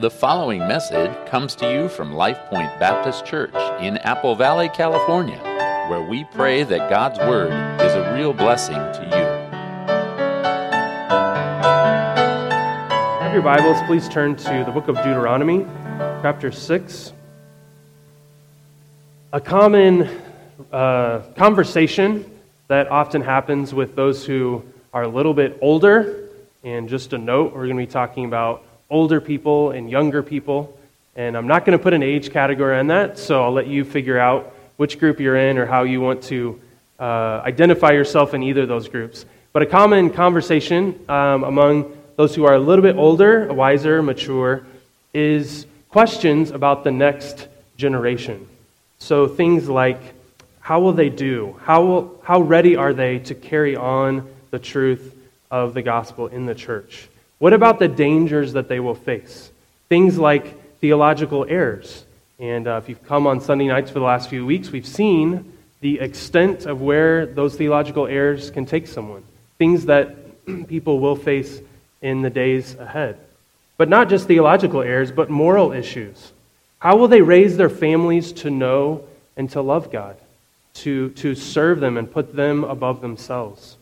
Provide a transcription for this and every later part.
The following message comes to you from Life Point Baptist Church in Apple Valley, California, where we pray that God's Word is a real blessing to you. Have your Bibles, please turn to the book of Deuteronomy, chapter 6. A common uh, conversation that often happens with those who are a little bit older. And just a note, we're going to be talking about older people and younger people. And I'm not going to put an age category on that, so I'll let you figure out which group you're in or how you want to uh, identify yourself in either of those groups. But a common conversation um, among those who are a little bit older, wiser, mature, is questions about the next generation. So things like how will they do? How, will, how ready are they to carry on the truth of the gospel in the church? What about the dangers that they will face? Things like theological errors. And uh, if you've come on Sunday nights for the last few weeks, we've seen the extent of where those theological errors can take someone. Things that people will face in the days ahead. But not just theological errors, but moral issues. How will they raise their families to know and to love God, to, to serve them and put them above themselves?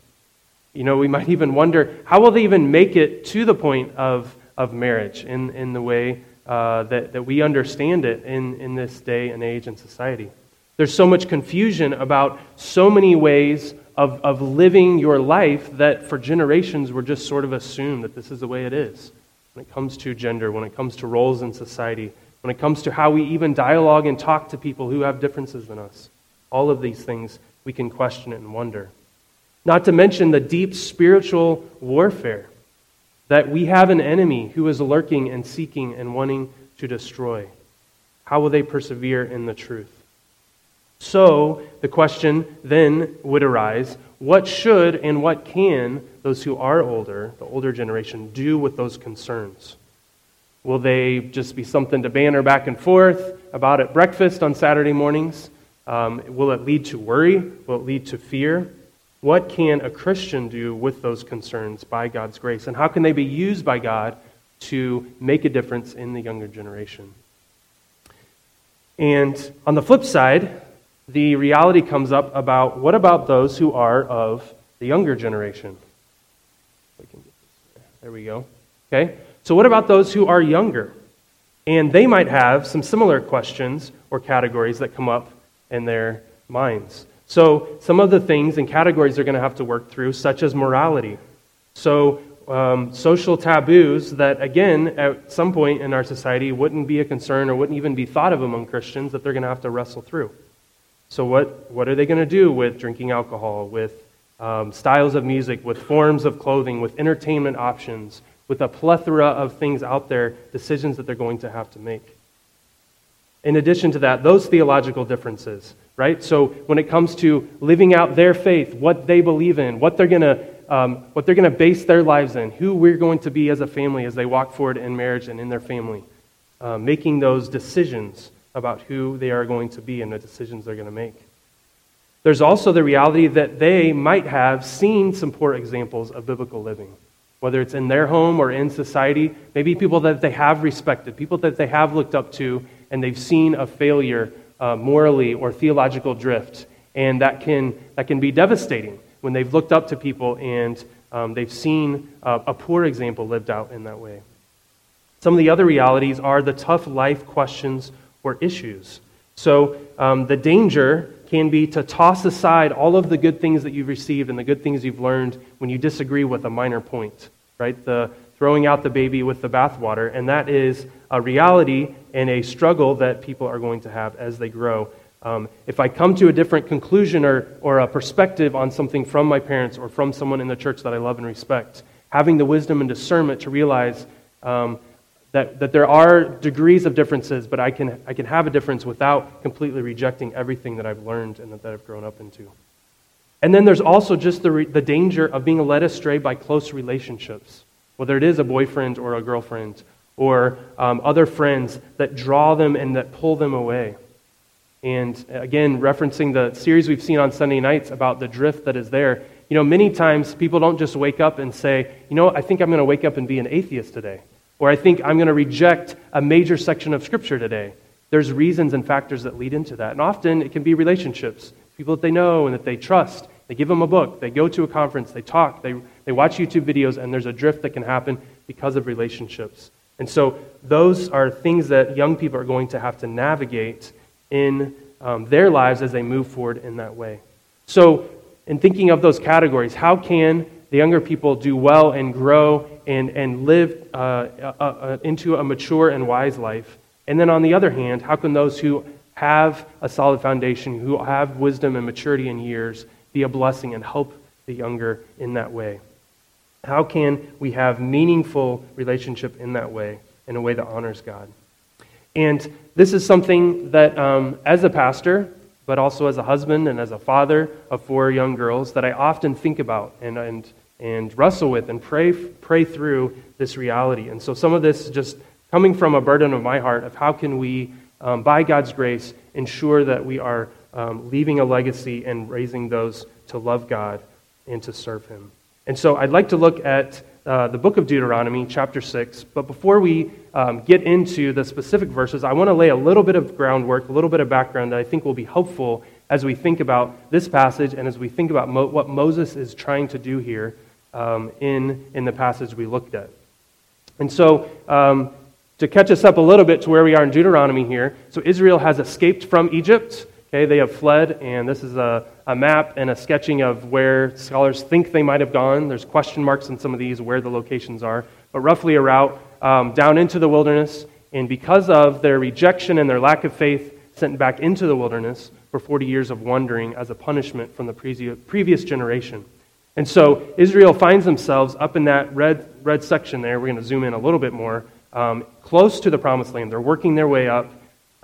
You know, we might even wonder how will they even make it to the point of, of marriage in, in the way uh, that, that we understand it in, in this day and age and society? There's so much confusion about so many ways of, of living your life that for generations we're just sort of assumed that this is the way it is. When it comes to gender, when it comes to roles in society, when it comes to how we even dialogue and talk to people who have differences than us. All of these things we can question it and wonder. Not to mention the deep spiritual warfare that we have an enemy who is lurking and seeking and wanting to destroy. How will they persevere in the truth? So, the question then would arise what should and what can those who are older, the older generation, do with those concerns? Will they just be something to banter back and forth about at breakfast on Saturday mornings? Um, will it lead to worry? Will it lead to fear? What can a Christian do with those concerns by God's grace? And how can they be used by God to make a difference in the younger generation? And on the flip side, the reality comes up about what about those who are of the younger generation? There we go. Okay? So, what about those who are younger? And they might have some similar questions or categories that come up in their minds. So, some of the things and categories they're going to have to work through, such as morality. So, um, social taboos that, again, at some point in our society wouldn't be a concern or wouldn't even be thought of among Christians that they're going to have to wrestle through. So, what, what are they going to do with drinking alcohol, with um, styles of music, with forms of clothing, with entertainment options, with a plethora of things out there, decisions that they're going to have to make? In addition to that, those theological differences right? So when it comes to living out their faith, what they believe in, what they're going to um, what they're going to base their lives in, who we're going to be as a family as they walk forward in marriage and in their family, uh, making those decisions about who they are going to be and the decisions they're going to make. There's also the reality that they might have seen some poor examples of biblical living, whether it's in their home or in society, maybe people that they have respected, people that they have looked up to, and they've seen a failure uh, morally or theological drift. And that can, that can be devastating when they've looked up to people and um, they've seen uh, a poor example lived out in that way. Some of the other realities are the tough life questions or issues. So um, the danger can be to toss aside all of the good things that you've received and the good things you've learned when you disagree with a minor point, right? The throwing out the baby with the bathwater, and that is a reality and a struggle that people are going to have as they grow. Um, if I come to a different conclusion or, or a perspective on something from my parents or from someone in the church that I love and respect, having the wisdom and discernment to realize um, that, that there are degrees of differences, but I can, I can have a difference without completely rejecting everything that I've learned and that, that I've grown up into. And then there's also just the, re, the danger of being led astray by close relationships, whether it is a boyfriend or a girlfriend or um, other friends that draw them and that pull them away. And again, referencing the series we've seen on Sunday nights about the drift that is there, you know, many times people don't just wake up and say, you know, I think I'm going to wake up and be an atheist today. Or I think I'm going to reject a major section of Scripture today. There's reasons and factors that lead into that. And often it can be relationships, people that they know and that they trust. They give them a book, they go to a conference, they talk, they, they watch YouTube videos, and there's a drift that can happen because of relationships. And so those are things that young people are going to have to navigate in um, their lives as they move forward in that way. So, in thinking of those categories, how can the younger people do well and grow and, and live uh, uh, uh, into a mature and wise life? And then on the other hand, how can those who have a solid foundation, who have wisdom and maturity in years, be a blessing and help the younger in that way? How can we have meaningful relationship in that way, in a way that honors God? And this is something that, um, as a pastor, but also as a husband and as a father of four young girls, that I often think about and, and, and wrestle with and pray, pray through this reality. And so some of this is just coming from a burden of my heart of how can we, um, by God's grace, ensure that we are um, leaving a legacy and raising those to love God and to serve Him. And so I'd like to look at uh, the book of Deuteronomy, chapter 6. But before we um, get into the specific verses, I want to lay a little bit of groundwork, a little bit of background that I think will be helpful as we think about this passage and as we think about Mo- what Moses is trying to do here um, in, in the passage we looked at. And so, um, to catch us up a little bit to where we are in Deuteronomy here, so Israel has escaped from Egypt. Okay, they have fled, and this is a, a map and a sketching of where scholars think they might have gone. There's question marks in some of these where the locations are, but roughly a route um, down into the wilderness. And because of their rejection and their lack of faith, sent back into the wilderness for 40 years of wandering as a punishment from the previous generation. And so Israel finds themselves up in that red, red section there. We're going to zoom in a little bit more, um, close to the promised land. They're working their way up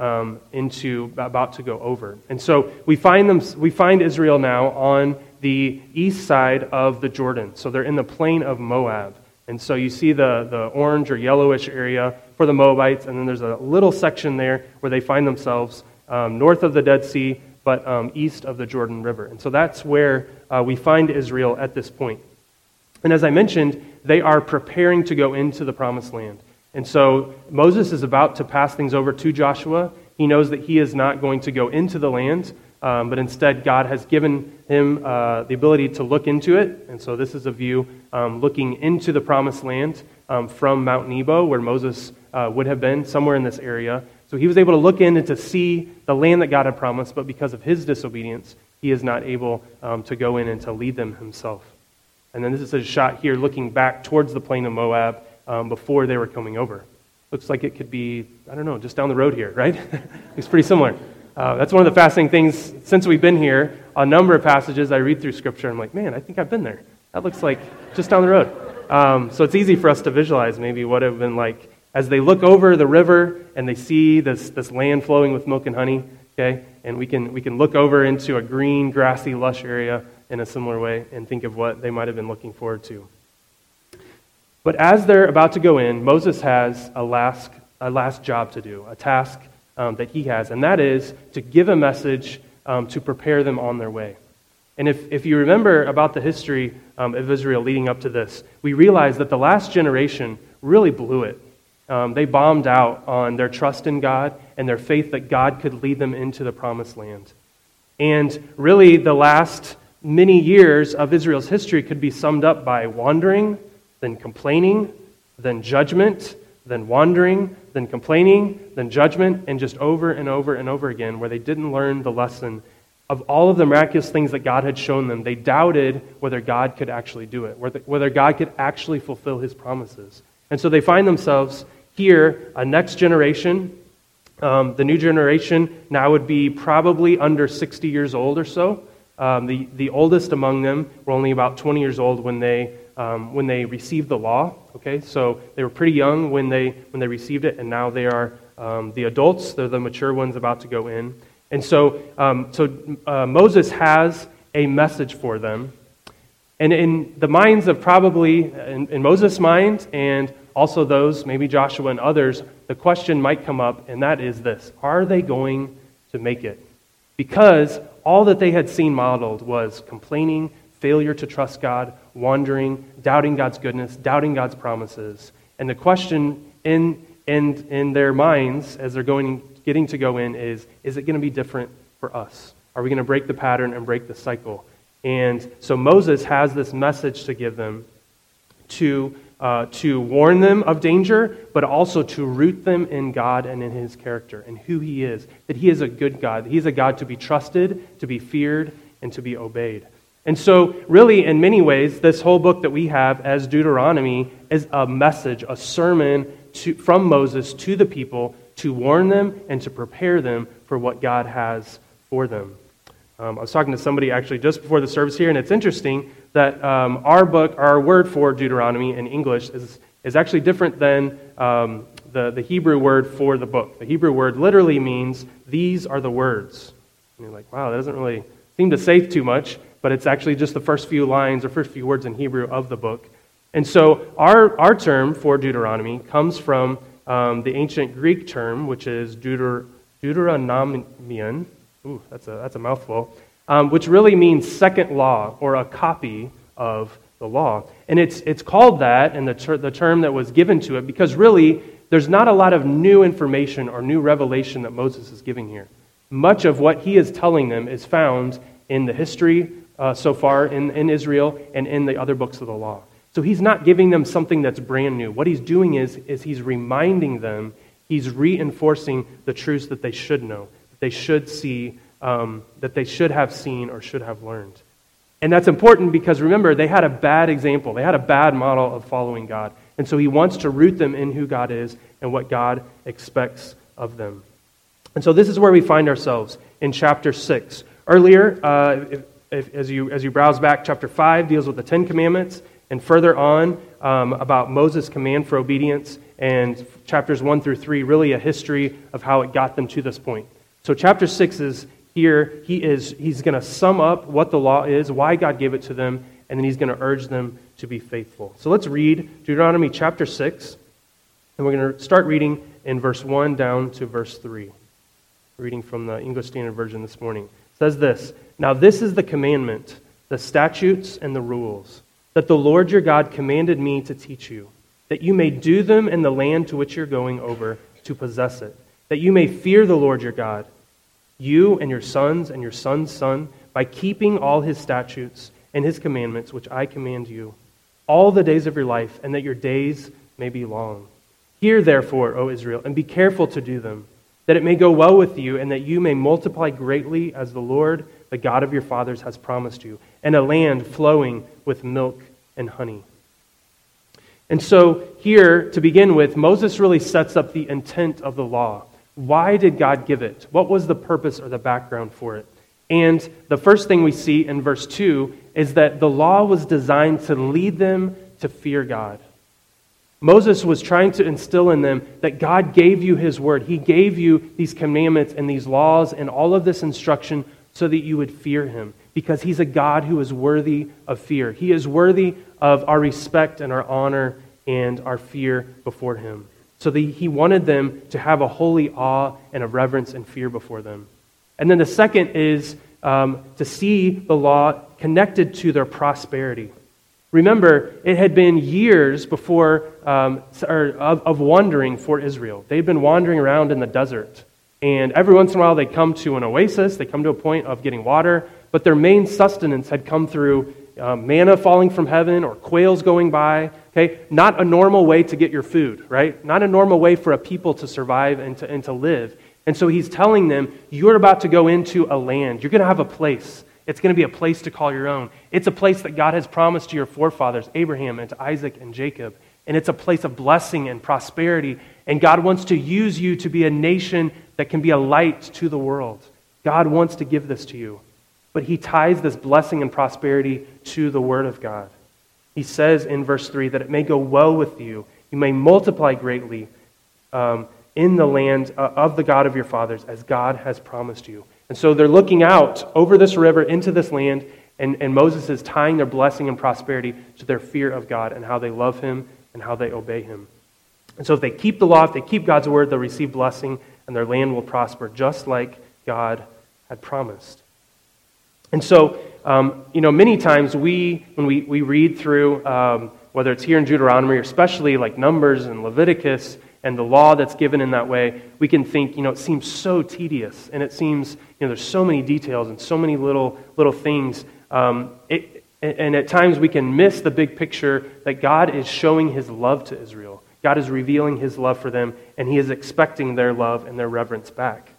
um, into about to go over. And so we find them we find Israel now on the east side of the Jordan. So they're in the plain of Moab. And so you see the, the orange or yellowish area for the Moabites, and then there's a little section there where they find themselves um, north of the Dead Sea, but um, east of the Jordan River. And so that's where uh, we find Israel at this point. And as I mentioned, they are preparing to go into the promised land. And so Moses is about to pass things over to Joshua. He knows that he is not going to go into the land, um, but instead God has given him uh, the ability to look into it. And so this is a view um, looking into the promised land um, from Mount Nebo, where Moses uh, would have been, somewhere in this area. So he was able to look in and to see the land that God had promised, but because of his disobedience, he is not able um, to go in and to lead them himself. And then this is a shot here looking back towards the plain of Moab um, before they were coming over. Looks like it could be, I don't know, just down the road here, right? it's pretty similar. Uh, that's one of the fascinating things since we've been here. A number of passages I read through Scripture, I'm like, man, I think I've been there. That looks like just down the road. Um, so it's easy for us to visualize maybe what it would have been like as they look over the river and they see this, this land flowing with milk and honey, okay? And we can, we can look over into a green, grassy, lush area in a similar way and think of what they might have been looking forward to. But as they're about to go in, Moses has a last, a last job to do, a task um, that he has, and that is to give a message um, to prepare them on their way. And if, if you remember about the history um, of Israel leading up to this, we realize that the last generation really blew it. Um, they bombed out on their trust in God and their faith that God could lead them into the promised land. And really, the last many years of Israel's history could be summed up by wandering then complaining, then judgment, then wandering, then complaining, then judgment, and just over and over and over again, where they didn't learn the lesson of all of the miraculous things that God had shown them. They doubted whether God could actually do it, whether God could actually fulfill his promises. And so they find themselves here, a next generation. Um, the new generation now would be probably under 60 years old or so. Um, the, the oldest among them were only about 20 years old when they um, when they received the law. Okay, so they were pretty young when they when they received it, and now they are um, the adults. They're the mature ones about to go in. And so, um, so uh, Moses has a message for them, and in the minds of probably in, in Moses' mind, and also those maybe Joshua and others, the question might come up, and that is this: Are they going to make it? Because all that they had seen modeled was complaining failure to trust God, wandering, doubting God's goodness, doubting God's promises. And the question in, in, in their minds as they're going, getting to go in is is it going to be different for us? Are we going to break the pattern and break the cycle? And so Moses has this message to give them to, uh, to warn them of danger, but also to root them in God and in his character and who he is. That he is a good God. He's a God to be trusted, to be feared, and to be obeyed. And so, really, in many ways, this whole book that we have as Deuteronomy is a message, a sermon to, from Moses to the people to warn them and to prepare them for what God has for them. Um, I was talking to somebody actually just before the service here, and it's interesting that um, our book, our word for Deuteronomy in English, is, is actually different than um, the, the Hebrew word for the book. The Hebrew word literally means, These are the words. And you're like, wow, that doesn't really seem to say too much, but it's actually just the first few lines or first few words in Hebrew of the book. And so our, our term for Deuteronomy comes from um, the ancient Greek term, which is Deuter, Deuteronomion. Ooh, that's a, that's a mouthful. Um, which really means second law or a copy of the law. And it's, it's called that, and the, ter- the term that was given to it, because really there's not a lot of new information or new revelation that Moses is giving here. Much of what he is telling them is found in the history uh, so far in, in Israel and in the other books of the law. So he's not giving them something that's brand new. What he's doing is, is he's reminding them, he's reinforcing the truths that they should know, that they should see, um, that they should have seen or should have learned. And that's important because remember, they had a bad example. They had a bad model of following God. And so he wants to root them in who God is and what God expects of them. And so this is where we find ourselves in chapter 6. Earlier, uh, if, as, you, as you browse back, chapter 5 deals with the Ten Commandments. And further on, um, about Moses' command for obedience, and chapters 1 through 3, really a history of how it got them to this point. So, chapter 6 is here, he is, he's going to sum up what the law is, why God gave it to them, and then he's going to urge them to be faithful. So, let's read Deuteronomy chapter 6, and we're going to start reading in verse 1 down to verse 3. Reading from the English Standard Version this morning. Says this Now, this is the commandment, the statutes, and the rules that the Lord your God commanded me to teach you, that you may do them in the land to which you're going over to possess it, that you may fear the Lord your God, you and your sons and your son's son, by keeping all his statutes and his commandments, which I command you, all the days of your life, and that your days may be long. Hear, therefore, O Israel, and be careful to do them, that it may go well with you, and that you may multiply greatly as the Lord, the God of your fathers, has promised you, and a land flowing with milk and honey. And so, here, to begin with, Moses really sets up the intent of the law. Why did God give it? What was the purpose or the background for it? And the first thing we see in verse 2 is that the law was designed to lead them to fear God. Moses was trying to instill in them that God gave you his word. He gave you these commandments and these laws and all of this instruction so that you would fear him because he's a God who is worthy of fear. He is worthy of our respect and our honor and our fear before him. So the, he wanted them to have a holy awe and a reverence and fear before them. And then the second is um, to see the law connected to their prosperity. Remember, it had been years before um, of, of wandering for Israel. They'd been wandering around in the desert. And every once in a while, they'd come to an oasis, they come to a point of getting water, but their main sustenance had come through um, manna falling from heaven or quails going by. Okay? Not a normal way to get your food, right? Not a normal way for a people to survive and to, and to live. And so he's telling them, you're about to go into a land. You're going to have a place. It's going to be a place to call your own. It's a place that God has promised to your forefathers, Abraham and to Isaac and Jacob. And it's a place of blessing and prosperity. And God wants to use you to be a nation that can be a light to the world. God wants to give this to you. But he ties this blessing and prosperity to the Word of God. He says in verse 3 that it may go well with you, you may multiply greatly um, in the land uh, of the God of your fathers, as God has promised you. And so they're looking out over this river into this land, and, and Moses is tying their blessing and prosperity to their fear of God and how they love Him and how they obey Him. And so if they keep the law, if they keep God's word, they'll receive blessing and their land will prosper, just like God had promised. And so, um, you know, many times we, when we, we read through um, whether it's here in Deuteronomy or especially like Numbers and Leviticus and the law that's given in that way, we can think, you know, it seems so tedious and it seems, you know, there's so many details and so many little, little things. Um, it, and at times we can miss the big picture that God is showing his love to Israel. God is revealing his love for them, and he is expecting their love and their reverence back.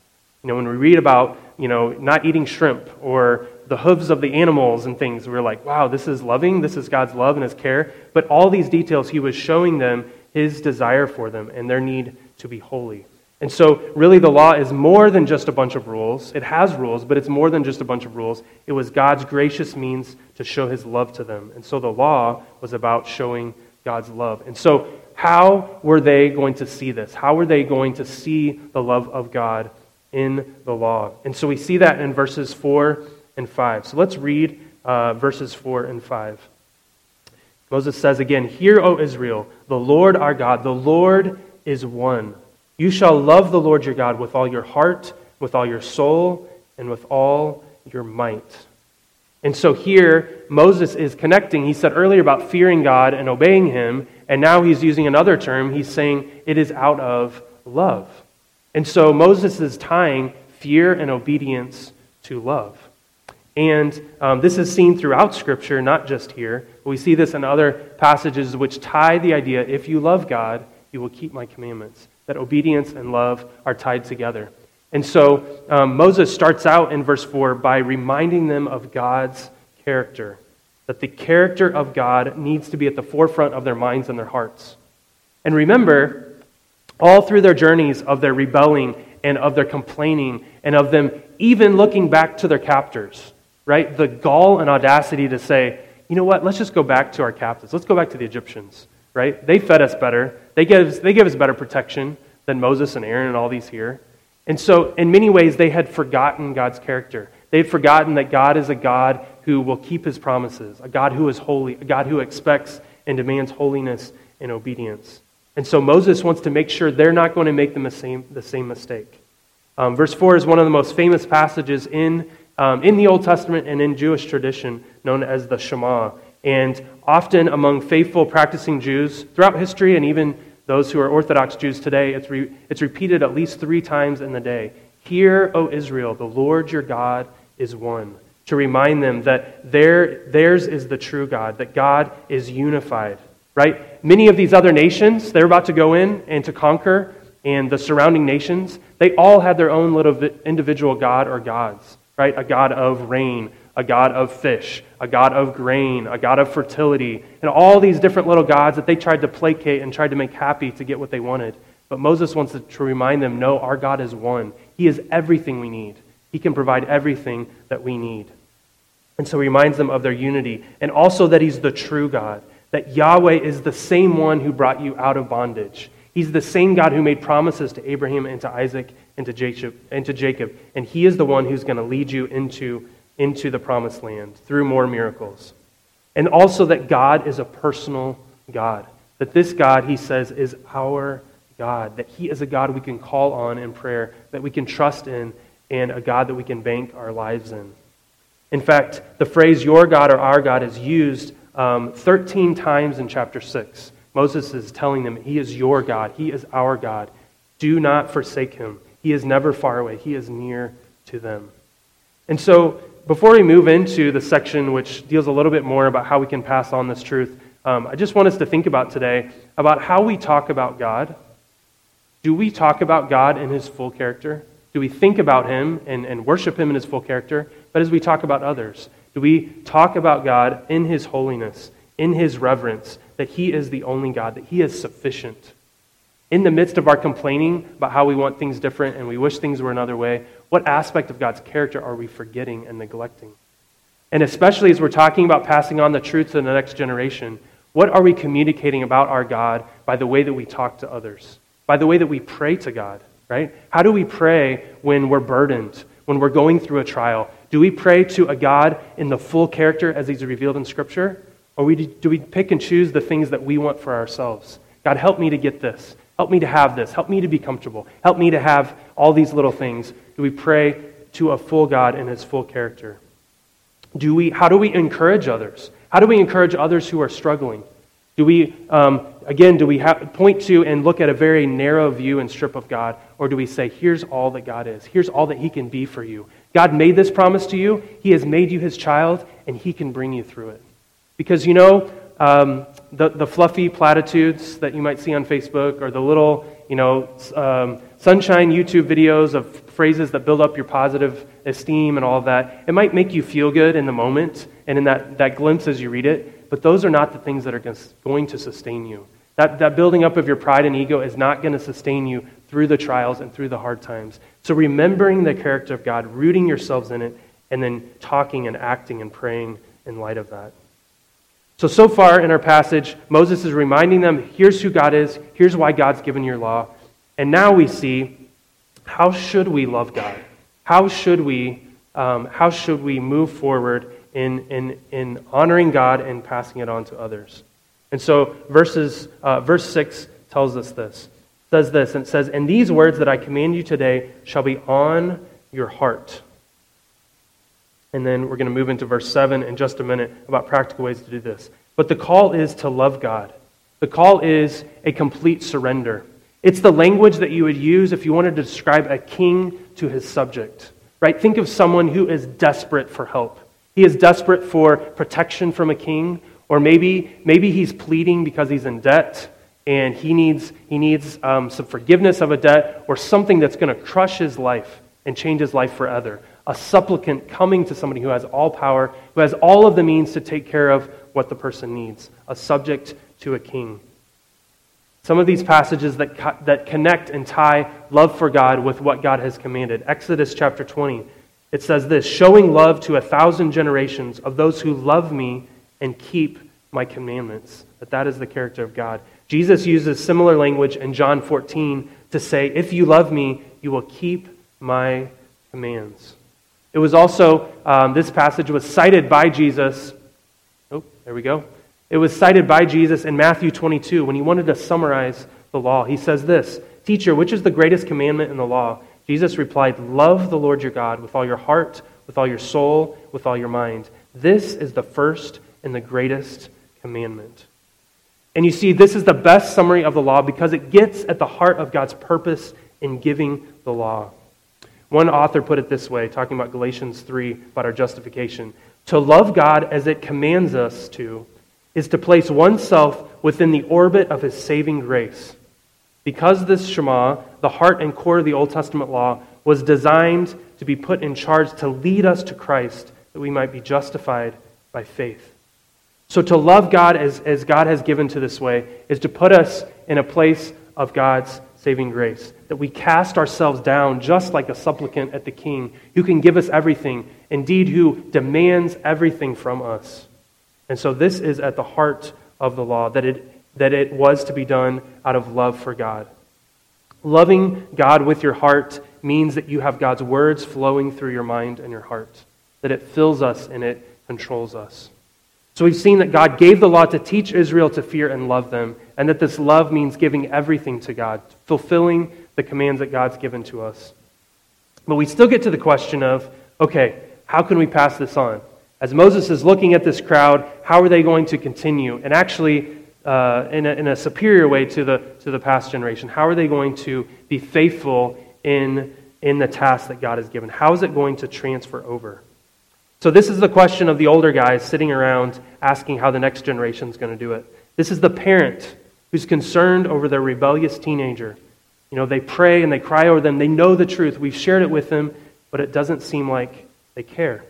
You know, when we read about, you know, not eating shrimp or the hooves of the animals and things, we're like, wow, this is loving. This is God's love and his care. But all these details, he was showing them his desire for them and their need to be holy. And so, really, the law is more than just a bunch of rules. It has rules, but it's more than just a bunch of rules. It was God's gracious means to show his love to them. And so, the law was about showing God's love. And so, how were they going to see this? How were they going to see the love of God in the law? And so, we see that in verses 4 and 5. So, let's read uh, verses 4 and 5. Moses says again, Hear, O Israel, the Lord our God, the Lord is one. You shall love the Lord your God with all your heart, with all your soul, and with all your might. And so here, Moses is connecting. He said earlier about fearing God and obeying him, and now he's using another term. He's saying it is out of love. And so Moses is tying fear and obedience to love. And um, this is seen throughout Scripture, not just here. We see this in other passages which tie the idea if you love God, you will keep my commandments. That obedience and love are tied together. And so um, Moses starts out in verse 4 by reminding them of God's character. That the character of God needs to be at the forefront of their minds and their hearts. And remember, all through their journeys of their rebelling and of their complaining and of them even looking back to their captors, right? The gall and audacity to say, you know what, let's just go back to our captives. Let's go back to the Egyptians, right? They fed us better. They gave us, they gave us better protection than Moses and Aaron and all these here. And so, in many ways, they had forgotten God's character. They had forgotten that God is a God who will keep his promises, a God who is holy, a God who expects and demands holiness and obedience. And so Moses wants to make sure they're not going to make the same, the same mistake. Um, verse 4 is one of the most famous passages in um, in the Old Testament and in Jewish tradition known as the Shema. And often among faithful practicing Jews throughout history and even those who are Orthodox Jews today, it's, re- it's repeated at least three times in the day. Hear, O Israel, the Lord your God is one. To remind them that their, theirs is the true God, that God is unified. Right? Many of these other nations, they're about to go in and to conquer, and the surrounding nations, they all had their own little individual God or gods right? A God of rain, a God of fish, a God of grain, a God of fertility, and all these different little gods that they tried to placate and tried to make happy to get what they wanted. But Moses wants to remind them no, our God is one. He is everything we need, He can provide everything that we need. And so he reminds them of their unity and also that He's the true God, that Yahweh is the same one who brought you out of bondage. He's the same God who made promises to Abraham and to Isaac and to Jacob, Jacob and he is the one who's going to lead you into, into the promised land through more miracles. And also that God is a personal God. That this God, he says, is our God. That he is a God we can call on in prayer, that we can trust in, and a God that we can bank our lives in. In fact, the phrase your God or our God is used um, 13 times in chapter 6. Moses is telling them, He is your God. He is our God. Do not forsake him. He is never far away, He is near to them. And so, before we move into the section which deals a little bit more about how we can pass on this truth, um, I just want us to think about today about how we talk about God. Do we talk about God in His full character? Do we think about Him and, and worship Him in His full character? But as we talk about others, do we talk about God in His holiness, in His reverence, that He is the only God, that He is sufficient? In the midst of our complaining about how we want things different and we wish things were another way, what aspect of God's character are we forgetting and neglecting? And especially as we're talking about passing on the truth to the next generation, what are we communicating about our God by the way that we talk to others, by the way that we pray to God, right? How do we pray when we're burdened, when we're going through a trial? Do we pray to a God in the full character as he's revealed in Scripture? Or do we pick and choose the things that we want for ourselves? God, help me to get this. Help me to have this. Help me to be comfortable. Help me to have all these little things. Do we pray to a full God in his full character? Do we, how do we encourage others? How do we encourage others who are struggling? Do we, um, again, do we have, point to and look at a very narrow view and strip of God? Or do we say, here's all that God is, here's all that He can be for you? God made this promise to you, He has made you His child, and He can bring you through it. Because you know, um, the, the fluffy platitudes that you might see on Facebook or the little, you know, um, sunshine YouTube videos of phrases that build up your positive esteem and all of that, it might make you feel good in the moment and in that, that glimpse as you read it, but those are not the things that are going to sustain you. That, that building up of your pride and ego is not going to sustain you through the trials and through the hard times. So, remembering the character of God, rooting yourselves in it, and then talking and acting and praying in light of that. So, so far in our passage, Moses is reminding them here's who God is, here's why God's given your law. And now we see how should we love God? How should we, um, how should we move forward in, in, in honoring God and passing it on to others? And so, verses, uh, verse 6 tells us this. It says this, and it says, And these words that I command you today shall be on your heart. And then we're going to move into verse 7 in just a minute about practical ways to do this. But the call is to love God. The call is a complete surrender. It's the language that you would use if you wanted to describe a king to his subject. Right? Think of someone who is desperate for help. He is desperate for protection from a king, or maybe, maybe he's pleading because he's in debt and he needs, he needs um, some forgiveness of a debt or something that's going to crush his life and change his life forever a supplicant coming to somebody who has all power, who has all of the means to take care of what the person needs, a subject to a king. Some of these passages that, co- that connect and tie love for God with what God has commanded. Exodus chapter 20, it says this showing love to a thousand generations of those who love me and keep my commandments. That that is the character of God. Jesus uses similar language in John 14 to say, If you love me, you will keep my commands. It was also, um, this passage was cited by Jesus. Oh, there we go. It was cited by Jesus in Matthew 22 when he wanted to summarize the law. He says this Teacher, which is the greatest commandment in the law? Jesus replied, Love the Lord your God with all your heart, with all your soul, with all your mind. This is the first and the greatest commandment. And you see, this is the best summary of the law because it gets at the heart of God's purpose in giving the law. One author put it this way, talking about Galatians 3, about our justification. To love God as it commands us to is to place oneself within the orbit of his saving grace. Because this Shema, the heart and core of the Old Testament law, was designed to be put in charge to lead us to Christ, that we might be justified by faith. So to love God as, as God has given to this way is to put us in a place of God's saving grace. That we cast ourselves down just like a supplicant at the king who can give us everything, indeed, who demands everything from us. And so this is at the heart of the law, that it, that it was to be done out of love for God. Loving God with your heart means that you have God's words flowing through your mind and your heart, that it fills us and it controls us. So we've seen that God gave the law to teach Israel to fear and love them, and that this love means giving everything to God, fulfilling the commands that God's given to us. But we still get to the question of okay, how can we pass this on? As Moses is looking at this crowd, how are they going to continue? And actually, uh, in, a, in a superior way to the, to the past generation, how are they going to be faithful in, in the task that God has given? How is it going to transfer over? So, this is the question of the older guys sitting around asking how the next generation is going to do it. This is the parent who's concerned over their rebellious teenager. You know, they pray and they cry over them. They know the truth. We've shared it with them, but it doesn't seem like they care.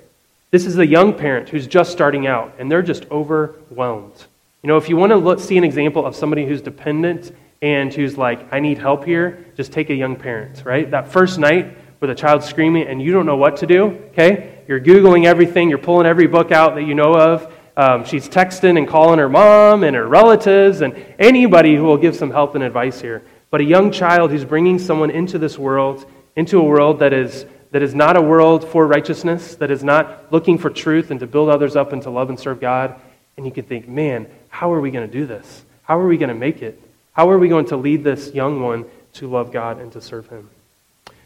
This is the young parent who's just starting out, and they're just overwhelmed. You know, if you want to look, see an example of somebody who's dependent and who's like, I need help here, just take a young parent, right? That first night where the child's screaming and you don't know what to do, okay? You're Googling everything, you're pulling every book out that you know of. Um, she's texting and calling her mom and her relatives and anybody who will give some help and advice here. But a young child who's bringing someone into this world, into a world that is, that is not a world for righteousness, that is not looking for truth and to build others up and to love and serve God. And you can think, man, how are we going to do this? How are we going to make it? How are we going to lead this young one to love God and to serve Him?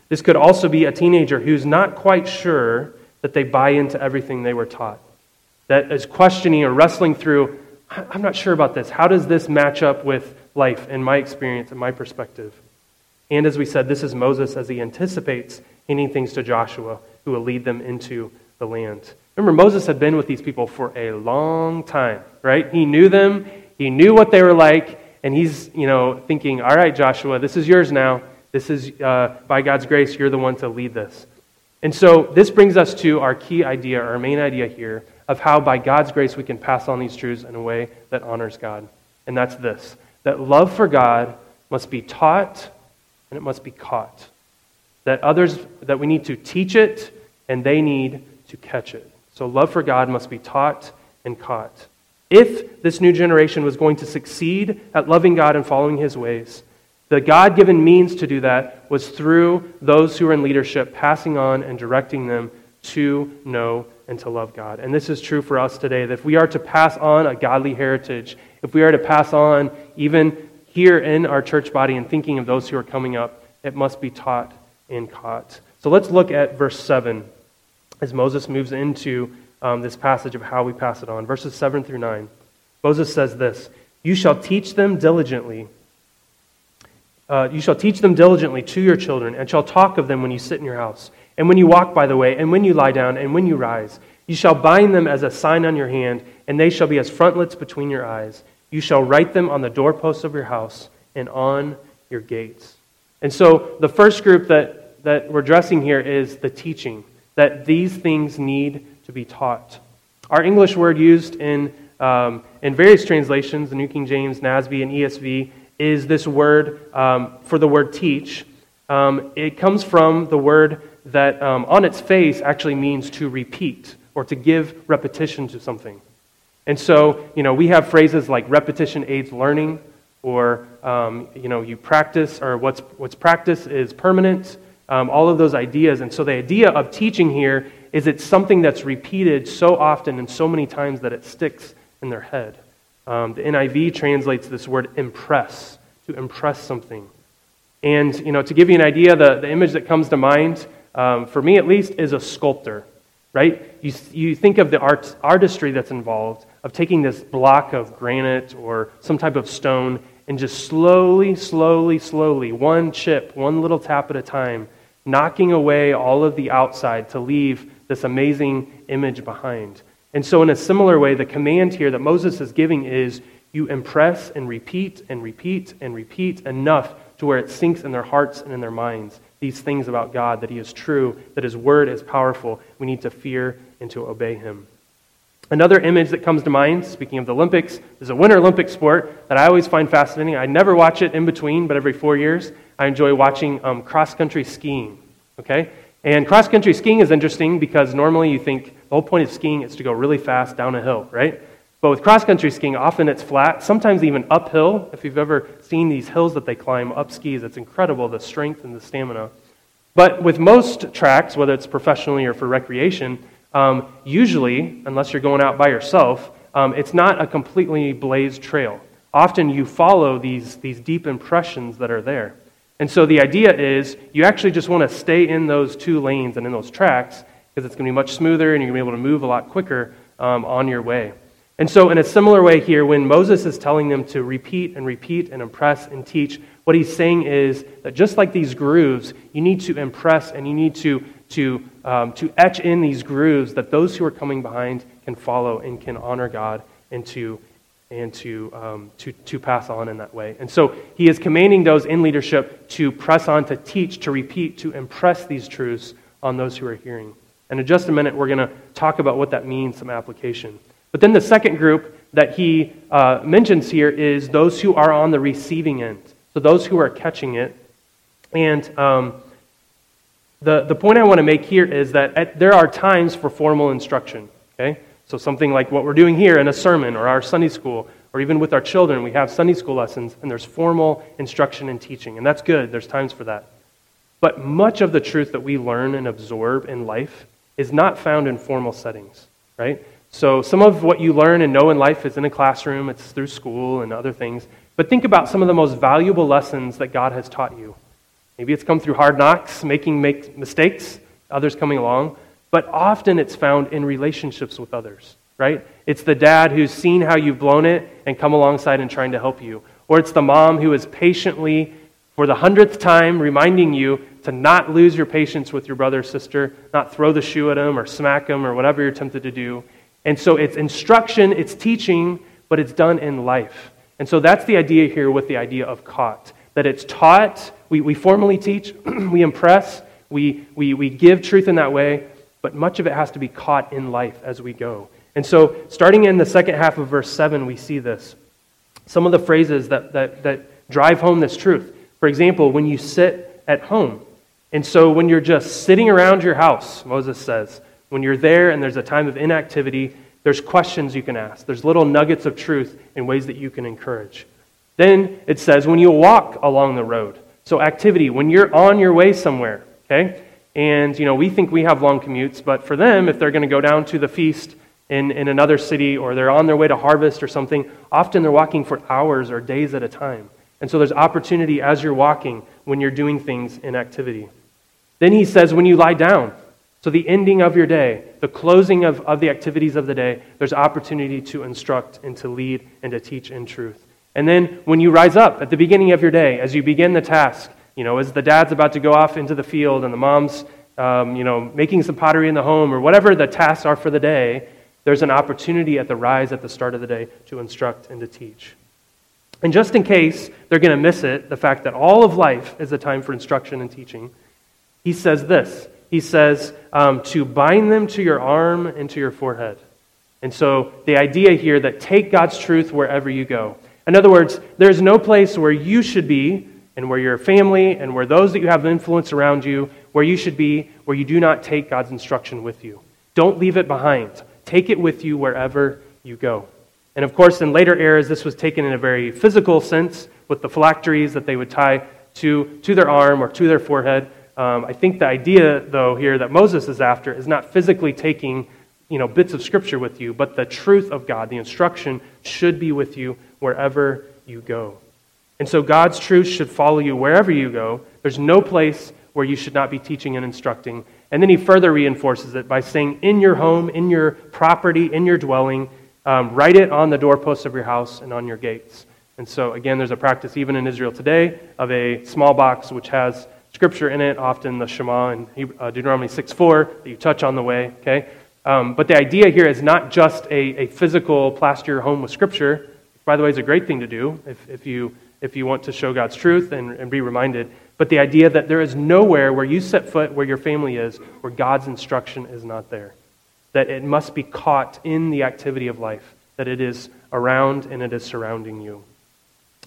This could also be a teenager who's not quite sure that they buy into everything they were taught, that is questioning or wrestling through I'm not sure about this. How does this match up with life and my experience and my perspective? And as we said, this is Moses as he anticipates handing things to Joshua, who will lead them into the land. Remember, Moses had been with these people for a long time, right? He knew them, he knew what they were like, and he's, you know, thinking, all right, Joshua, this is yours now. This is, uh, by God's grace, you're the one to lead this. And so this brings us to our key idea, our main idea here, of how by God's grace we can pass on these truths in a way that honors God. And that's this that love for God must be taught and it must be caught. That others, that we need to teach it and they need to catch it. So love for God must be taught and caught. If this new generation was going to succeed at loving God and following his ways, the God given means to do that was through those who are in leadership, passing on and directing them to know and to love God. And this is true for us today that if we are to pass on a godly heritage, if we are to pass on even here in our church body and thinking of those who are coming up, it must be taught and caught. So let's look at verse 7 as Moses moves into um, this passage of how we pass it on. Verses 7 through 9. Moses says this You shall teach them diligently. Uh, you shall teach them diligently to your children, and shall talk of them when you sit in your house, and when you walk by the way, and when you lie down, and when you rise. You shall bind them as a sign on your hand, and they shall be as frontlets between your eyes. You shall write them on the doorposts of your house and on your gates. And so the first group that, that we're addressing here is the teaching, that these things need to be taught. Our English word used in, um, in various translations, the New King James, NASB, and ESV, is this word um, for the word teach. Um, it comes from the word that um, on its face actually means to repeat or to give repetition to something. And so, you know, we have phrases like repetition aids learning, or, um, you know, you practice, or what's, what's practice is permanent, um, all of those ideas. And so the idea of teaching here is it's something that's repeated so often and so many times that it sticks in their head. Um, the NIV translates this word impress, to impress something. And, you know, to give you an idea, the, the image that comes to mind, um, for me at least, is a sculptor right? You, you think of the art, artistry that's involved of taking this block of granite or some type of stone and just slowly, slowly, slowly, one chip, one little tap at a time, knocking away all of the outside to leave this amazing image behind. And so, in a similar way, the command here that Moses is giving is you impress and repeat and repeat and repeat enough to where it sinks in their hearts and in their minds these things about God, that He is true, that His word is powerful. We need to fear and to obey Him. Another image that comes to mind, speaking of the Olympics, is a Winter Olympic sport that I always find fascinating. I never watch it in between, but every four years, I enjoy watching um, cross country skiing. Okay? And cross country skiing is interesting because normally you think the whole point of skiing is to go really fast down a hill, right? But with cross country skiing, often it's flat, sometimes even uphill. If you've ever seen these hills that they climb up skis, it's incredible the strength and the stamina. But with most tracks, whether it's professionally or for recreation, um, usually, unless you're going out by yourself, um, it's not a completely blazed trail. Often you follow these, these deep impressions that are there. And so the idea is you actually just want to stay in those two lanes and in those tracks because it's going to be much smoother and you're going to be able to move a lot quicker um, on your way. And so, in a similar way here, when Moses is telling them to repeat and repeat and impress and teach, what he's saying is that just like these grooves, you need to impress and you need to, to, um, to etch in these grooves that those who are coming behind can follow and can honor God and to, and to, um, to, to pass on in that way. And so, he is commanding those in leadership to press on, to teach, to repeat, to impress these truths on those who are hearing. And in just a minute, we're going to talk about what that means, some application. But then the second group that he uh, mentions here is those who are on the receiving end. So those who are catching it. And um, the, the point I want to make here is that at, there are times for formal instruction. Okay? So something like what we're doing here in a sermon or our Sunday school, or even with our children, we have Sunday school lessons, and there's formal instruction and teaching. And that's good, there's times for that. But much of the truth that we learn and absorb in life is not found in formal settings, right? So, some of what you learn and know in life is in a classroom, it's through school and other things. But think about some of the most valuable lessons that God has taught you. Maybe it's come through hard knocks, making make mistakes, others coming along, but often it's found in relationships with others. right? It's the dad who's seen how you've blown it and come alongside and trying to help you. Or it's the mom who is patiently, for the hundredth time, reminding you to not lose your patience with your brother or sister, not throw the shoe at them or smack them or whatever you're tempted to do. And so it's instruction, it's teaching, but it's done in life. And so that's the idea here with the idea of caught that it's taught, we, we formally teach, we impress, we, we, we give truth in that way, but much of it has to be caught in life as we go. And so, starting in the second half of verse 7, we see this. Some of the phrases that, that, that drive home this truth. For example, when you sit at home. And so, when you're just sitting around your house, Moses says, when you're there and there's a time of inactivity, there's questions you can ask. There's little nuggets of truth in ways that you can encourage. Then it says, when you walk along the road. So, activity, when you're on your way somewhere, okay? And, you know, we think we have long commutes, but for them, if they're going to go down to the feast in, in another city or they're on their way to harvest or something, often they're walking for hours or days at a time. And so there's opportunity as you're walking when you're doing things in activity. Then he says, when you lie down, so the ending of your day, the closing of, of the activities of the day, there's opportunity to instruct and to lead and to teach in truth. And then when you rise up at the beginning of your day, as you begin the task, you know, as the dad's about to go off into the field and the mom's, um, you know, making some pottery in the home or whatever the tasks are for the day, there's an opportunity at the rise at the start of the day to instruct and to teach. And just in case they're going to miss it, the fact that all of life is a time for instruction and teaching, he says this. He says, um, to bind them to your arm and to your forehead. And so the idea here that take God's truth wherever you go. In other words, there's no place where you should be and where your family and where those that you have influence around you, where you should be, where you do not take God's instruction with you. Don't leave it behind. Take it with you wherever you go. And of course, in later eras, this was taken in a very physical sense with the phylacteries that they would tie to, to their arm or to their forehead. Um, I think the idea, though, here that Moses is after is not physically taking you know, bits of scripture with you, but the truth of God, the instruction, should be with you wherever you go. And so God's truth should follow you wherever you go. There's no place where you should not be teaching and instructing. And then he further reinforces it by saying, in your home, in your property, in your dwelling, um, write it on the doorposts of your house and on your gates. And so, again, there's a practice even in Israel today of a small box which has scripture in it, often the Shema and uh, Deuteronomy 6 4 that you touch on the way, okay? Um, but the idea here is not just a, a physical plaster your home with scripture, which, by the way, is a great thing to do if, if, you, if you want to show God's truth and, and be reminded. But the idea that there is nowhere where you set foot, where your family is, where God's instruction is not there. That it must be caught in the activity of life, that it is around and it is surrounding you.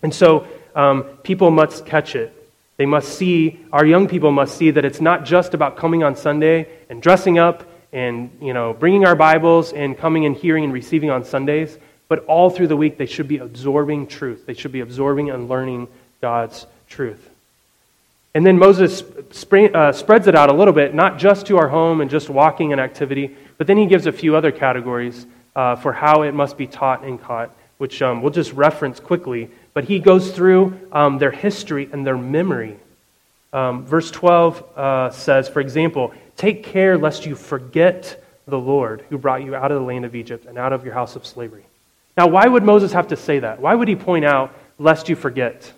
And so um, people must catch it. They must see, our young people must see that it's not just about coming on Sunday and dressing up and you know bringing our Bibles and coming and hearing and receiving on Sundays, but all through the week they should be absorbing truth. They should be absorbing and learning God's truth. And then Moses uh, spreads it out a little bit, not just to our home and just walking and activity, but then he gives a few other categories uh, for how it must be taught and caught, which um, we'll just reference quickly. But he goes through um, their history and their memory. Um, verse 12 uh, says, for example, take care lest you forget the Lord who brought you out of the land of Egypt and out of your house of slavery. Now, why would Moses have to say that? Why would he point out, lest you forget?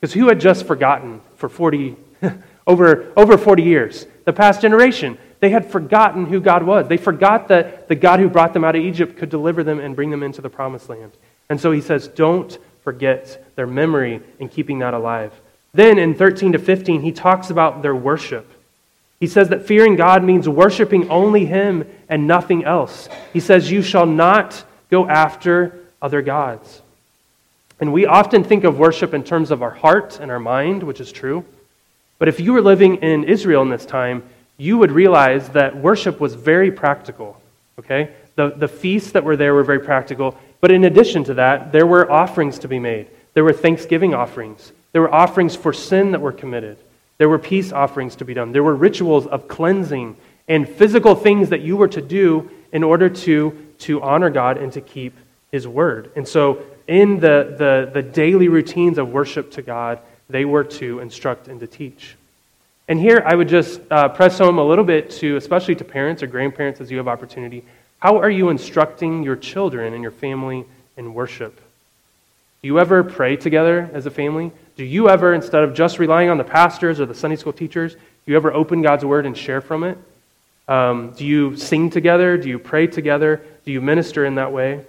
Because who had just forgotten for 40, over, over 40 years? The past generation. They had forgotten who God was. They forgot that the God who brought them out of Egypt could deliver them and bring them into the promised land. And so he says, don't forget their memory in keeping that alive. Then in 13 to 15, he talks about their worship. He says that fearing God means worshiping only Him and nothing else. He says, You shall not go after other gods. And we often think of worship in terms of our heart and our mind, which is true. But if you were living in Israel in this time, you would realize that worship was very practical. Okay? The, the feasts that were there were very practical. But in addition to that, there were offerings to be made. There were thanksgiving offerings. There were offerings for sin that were committed. There were peace offerings to be done. There were rituals of cleansing and physical things that you were to do in order to, to honor God and to keep His word. And so in the, the, the daily routines of worship to God, they were to instruct and to teach. And here I would just uh, press home a little bit to, especially to parents or grandparents as you have opportunity, How are you instructing your children and your family in worship? Do you ever pray together as a family? Do you ever, instead of just relying on the pastors or the Sunday school teachers, do you ever open God's word and share from it? Um, do you sing together? Do you pray together? Do you minister in that way?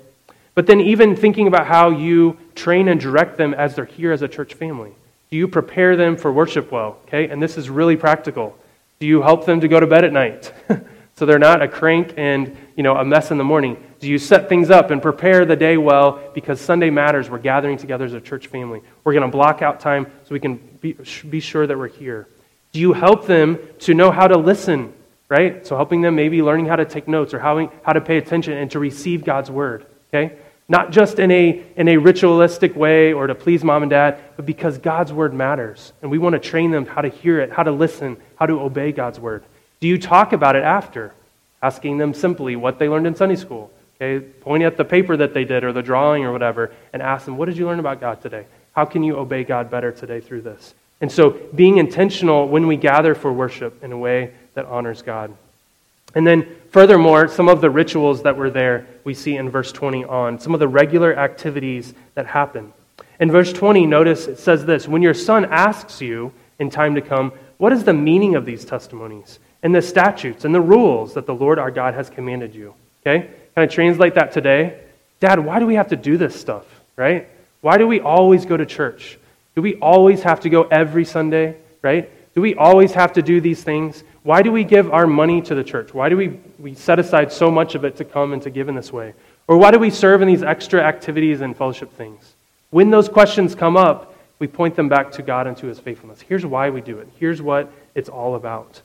But then, even thinking about how you train and direct them as they're here as a church family. Do you prepare them for worship well? Okay, and this is really practical. Do you help them to go to bed at night so they're not a crank and you know a mess in the morning? Do you set things up and prepare the day well because Sunday matters? We're gathering together as a church family. We're going to block out time so we can be, be sure that we're here. Do you help them to know how to listen right? So helping them maybe learning how to take notes or how, how to pay attention and to receive God's word, okay? Not just in a, in a ritualistic way or to please mom and dad, but because God's word matters. And we want to train them how to hear it, how to listen, how to obey God's word. Do you talk about it after? Asking them simply what they learned in Sunday school. Okay, pointing at the paper that they did or the drawing or whatever, and ask them, What did you learn about God today? How can you obey God better today through this? And so, being intentional when we gather for worship in a way that honors God. And then, furthermore, some of the rituals that were there we see in verse 20 on, some of the regular activities that happen. In verse 20, notice it says this When your son asks you in time to come, What is the meaning of these testimonies and the statutes and the rules that the Lord our God has commanded you? Okay? Can I translate that today? Dad, why do we have to do this stuff, right? Why do we always go to church? Do we always have to go every Sunday, right? Do we always have to do these things? Why do we give our money to the church? Why do we, we set aside so much of it to come and to give in this way? Or why do we serve in these extra activities and fellowship things? When those questions come up, we point them back to God and to his faithfulness. Here's why we do it. Here's what it's all about.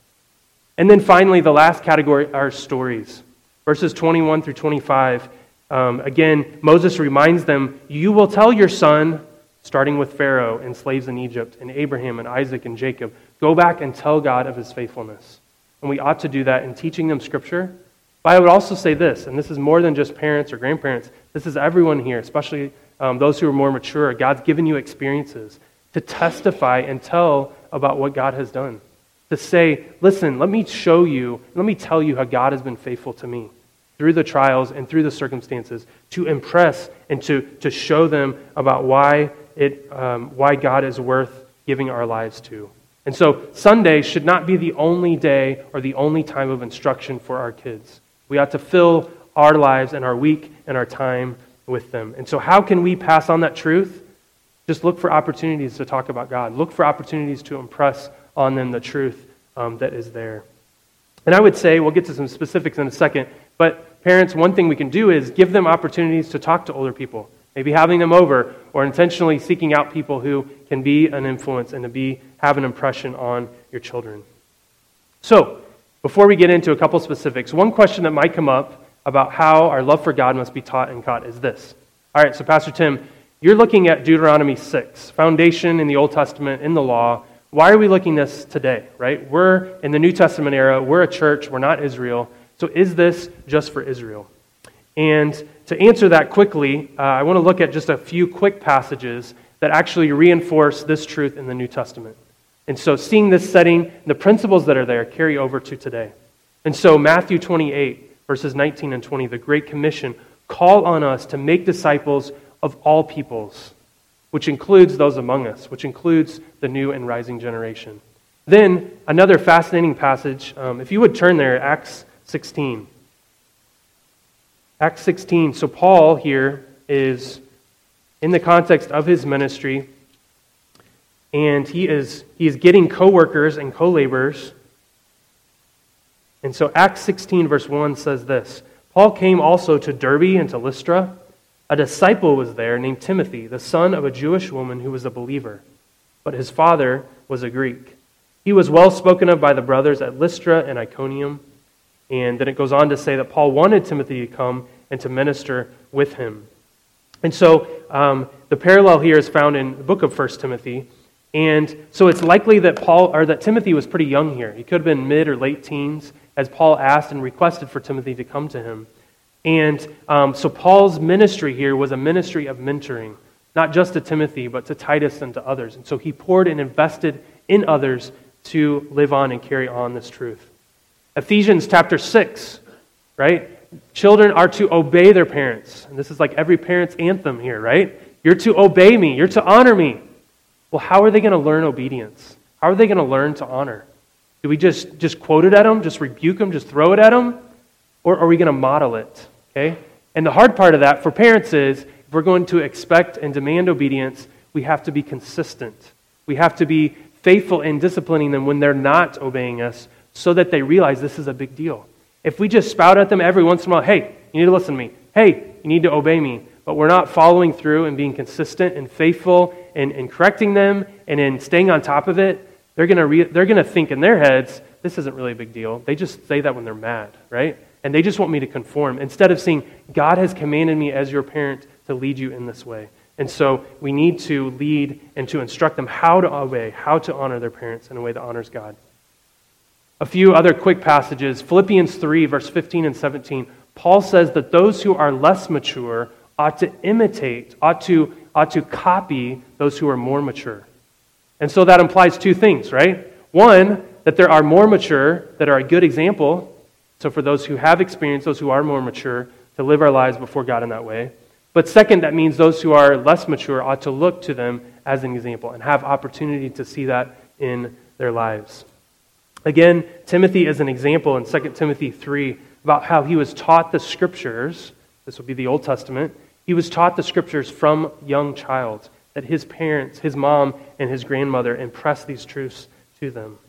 And then finally, the last category are stories. Verses 21 through 25. Um, again, Moses reminds them, You will tell your son, starting with Pharaoh and slaves in Egypt, and Abraham and Isaac and Jacob, Go back and tell God of his faithfulness. And we ought to do that in teaching them Scripture. But I would also say this, and this is more than just parents or grandparents, this is everyone here, especially um, those who are more mature. God's given you experiences to testify and tell about what God has done. To say, listen, let me show you, let me tell you how God has been faithful to me through the trials and through the circumstances, to impress and to, to show them about why, it, um, why God is worth giving our lives to. And so Sunday should not be the only day or the only time of instruction for our kids. We ought to fill our lives and our week and our time with them. And so, how can we pass on that truth? Just look for opportunities to talk about God. Look for opportunities to impress on them the truth um, that is there. And I would say, we'll get to some specifics in a second, but parents, one thing we can do is give them opportunities to talk to older people. Maybe having them over or intentionally seeking out people who can be an influence and to be, have an impression on your children. So, before we get into a couple specifics, one question that might come up about how our love for God must be taught and caught is this. All right, so Pastor Tim, you're looking at Deuteronomy 6, foundation in the Old Testament, in the law. Why are we looking this today, right? We're in the New Testament era, we're a church, we're not Israel. So is this just for Israel? And to answer that quickly, uh, I want to look at just a few quick passages that actually reinforce this truth in the New Testament. And so, seeing this setting, the principles that are there carry over to today. And so, Matthew 28, verses 19 and 20, the Great Commission, call on us to make disciples of all peoples, which includes those among us, which includes the new and rising generation. Then, another fascinating passage, um, if you would turn there, Acts 16. Acts 16. So, Paul here is in the context of his ministry, and he is, he is getting co workers and co laborers. And so, Acts 16, verse 1 says this Paul came also to Derbe and to Lystra. A disciple was there named Timothy, the son of a Jewish woman who was a believer, but his father was a Greek. He was well spoken of by the brothers at Lystra and Iconium. And then it goes on to say that Paul wanted Timothy to come and to minister with him. And so um, the parallel here is found in the book of 1 Timothy. And so it's likely that Paul or that Timothy was pretty young here. He could have been mid or late teens as Paul asked and requested for Timothy to come to him. And um, so Paul's ministry here was a ministry of mentoring, not just to Timothy, but to Titus and to others. And so he poured and invested in others to live on and carry on this truth. Ephesians chapter 6, right? children are to obey their parents. And this is like every parent's anthem here, right? You're to obey me, you're to honor me. Well, how are they going to learn obedience? How are they going to learn to honor? Do we just, just quote it at them, just rebuke them, just throw it at them? Or are we going to model it? Okay? And the hard part of that for parents is if we're going to expect and demand obedience, we have to be consistent. We have to be faithful in disciplining them when they're not obeying us so that they realize this is a big deal. If we just spout at them every once in a while, hey, you need to listen to me. Hey, you need to obey me. But we're not following through and being consistent and faithful and, and correcting them and in staying on top of it, they're going re- they're going to think in their heads, this isn't really a big deal. They just say that when they're mad, right? And they just want me to conform instead of saying, God has commanded me as your parent to lead you in this way. And so we need to lead and to instruct them how to obey, how to honor their parents in a way that honors God. A few other quick passages Philippians 3, verse 15 and 17. Paul says that those who are less mature ought to imitate, ought to, ought to copy those who are more mature. And so that implies two things, right? One, that there are more mature that are a good example. So for those who have experience, those who are more mature, to live our lives before God in that way. But second, that means those who are less mature ought to look to them as an example and have opportunity to see that in their lives. Again, Timothy is an example in 2 Timothy 3 about how he was taught the scriptures. This would be the Old Testament. He was taught the scriptures from young child, that his parents, his mom, and his grandmother impressed these truths to them.